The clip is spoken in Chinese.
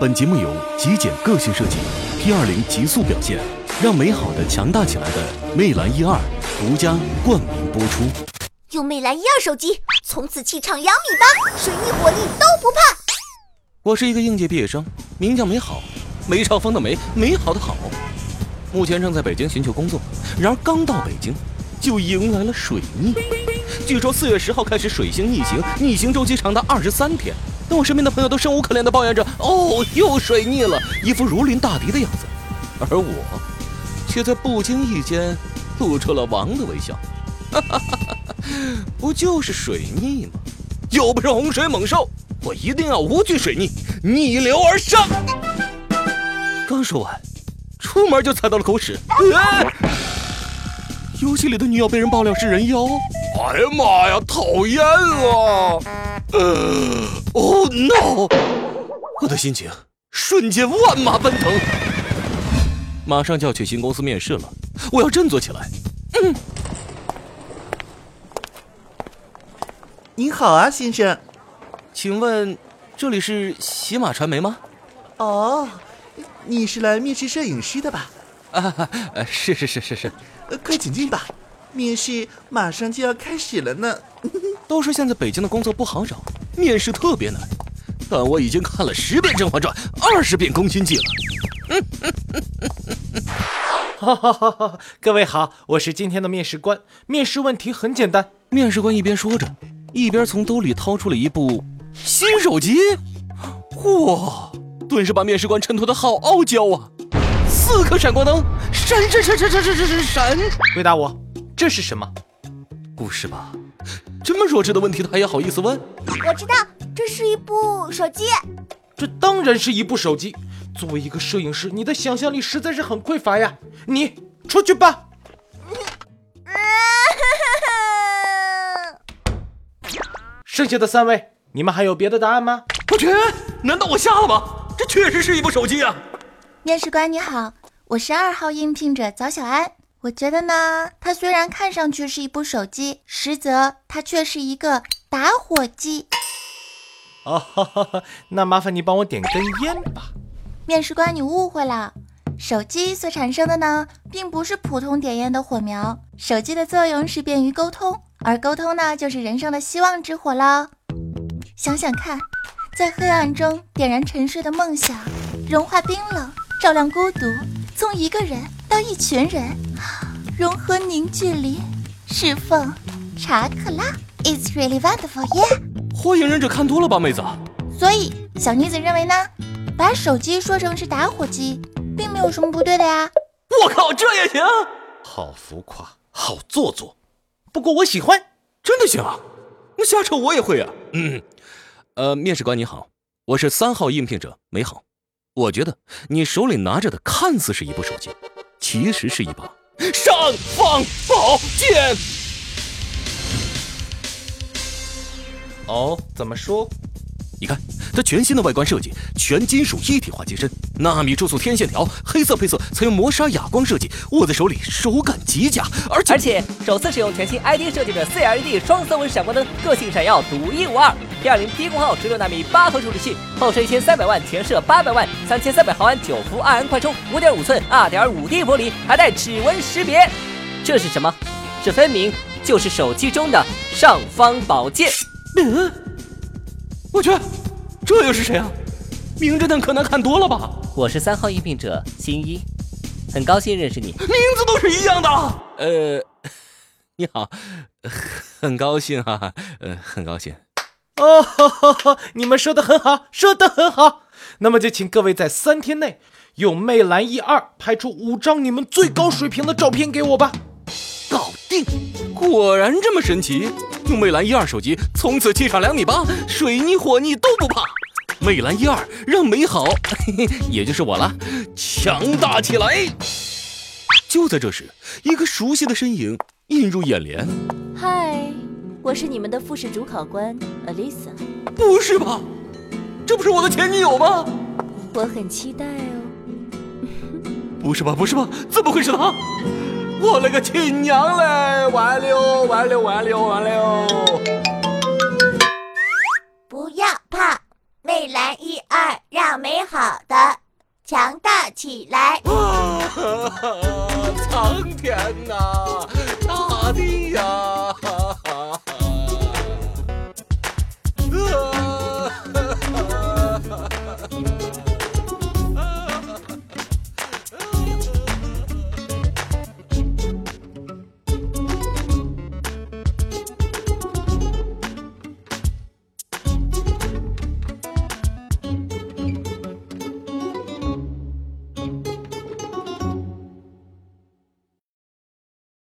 本节目由极简个性设计 P 二零极速表现，让美好的强大起来的魅蓝 E 二独家冠名播出。用魅蓝 E 二手机，从此气场两米八，水逆火力都不怕。我是一个应届毕业生，名叫美好，梅超风的梅，美好的好。目前正在北京寻求工作，然而刚到北京，就迎来了水逆。据说四月十号开始水星逆行，逆行周期长达二十三天。但我身边的朋友都生无可恋地抱怨着：“哦，又水逆了！”一副如临大敌的样子。而我，却在不经意间露出了王的微笑。哈哈哈哈不就是水逆吗？又不是洪水猛兽，我一定要无惧水逆，逆流而上。刚说完，出门就踩到了狗屎。啊 游戏里的女友被人爆料是人妖。哎呀妈呀，讨厌啊！呃 ，Oh no！我的心情瞬间万马奔腾。马上就要去新公司面试了，我要振作起来。嗯，您好啊，先生。请问这里是喜马传媒吗？哦，你是来面试摄影师的吧？啊，呃是是是是是，呃，快请进吧，面试马上就要开始了呢。都说现在北京的工作不好找，面试特别难，但我已经看了十遍《甄嬛传》，二十遍《宫心计》了。哈哈哈哈！各位好，我是今天的面试官。面试问题很简单，面试官一边说着，一边从兜里掏出了一部新手机。哇！顿时把面试官衬托的好傲娇啊！四颗闪光灯，闪闪闪闪闪闪闪闪闪！回答我，这是什么？故事吧？这么弱智的问题，他也好意思问？我知道，这是一部手机。这当然是一部手机。作为一个摄影师，你的想象力实在是很匮乏呀！你出去吧。剩下的三位，你们还有别的答案吗？我去，难道我瞎了吗？这确实是一部手机啊！面试官你好，我是二号应聘者早小安。我觉得呢，它虽然看上去是一部手机，实则它却是一个打火机。哦，哈哈哈，那麻烦你帮我点根烟吧。面试官，你误会了，手机所产生的呢，并不是普通点烟的火苗。手机的作用是便于沟通，而沟通呢，就是人生的希望之火喽。想想看，在黑暗中点燃沉睡的梦想，融化冰冷，照亮孤独，从一个人到一群人，融合凝聚力，释放查克拉。It's really wonderful, yeah。火影忍者看多了吧，妹子？所以小女子认为呢，把手机说成是打火机，并没有什么不对的呀。我靠，这也行？好浮夸，好做作。不过我喜欢，真的行啊？那瞎扯我也会啊。嗯，呃，面试官你好，我是三号应聘者美好。我觉得你手里拿着的看似是一部手机，其实是一把尚方宝剑。哦，怎么说？你看，它全新的外观设计，全金属一体化机身，纳米注塑天线条，黑色配色采用磨砂哑光设计，握在手里手感极佳，而且而且首次使用全新 ID 设计的 CLED 双色温闪光灯，个性闪耀，独一无二。P 二零 P 功耗十六纳米八核处理器，后摄一千三百万，前摄八百万，三千三百毫安九伏二安快充，五点五寸二点五 D 玻璃，还带指纹识别。这是什么？这分明就是手机中的尚方宝剑。嗯，我去，这又是谁啊？名侦探柯南看多了吧？我是三号应聘者新一，很高兴认识你。名字都是一样的。呃，你好，很高兴哈、哈，呃，很高兴。哦，哈哈哈，你们说的很好，说的很好。那么就请各位在三天内用魅蓝 E 二拍出五张你们最高水平的照片给我吧。搞定！果然这么神奇，用魅蓝一二手机，从此气场两米八，水逆火逆都不怕。魅蓝一二让美好，嘿嘿，也就是我了，强大起来。就在这时，一个熟悉的身影映入眼帘。嗨，我是你们的复试主考官 Alisa，不是吧？这不是我的前女友吗？我很期待哦。不是吧？不是吧？怎么会是她？我勒个亲娘嘞！完了完了完了完了！不要怕，魅蓝一二二，让美好的强大起来。苍天呐！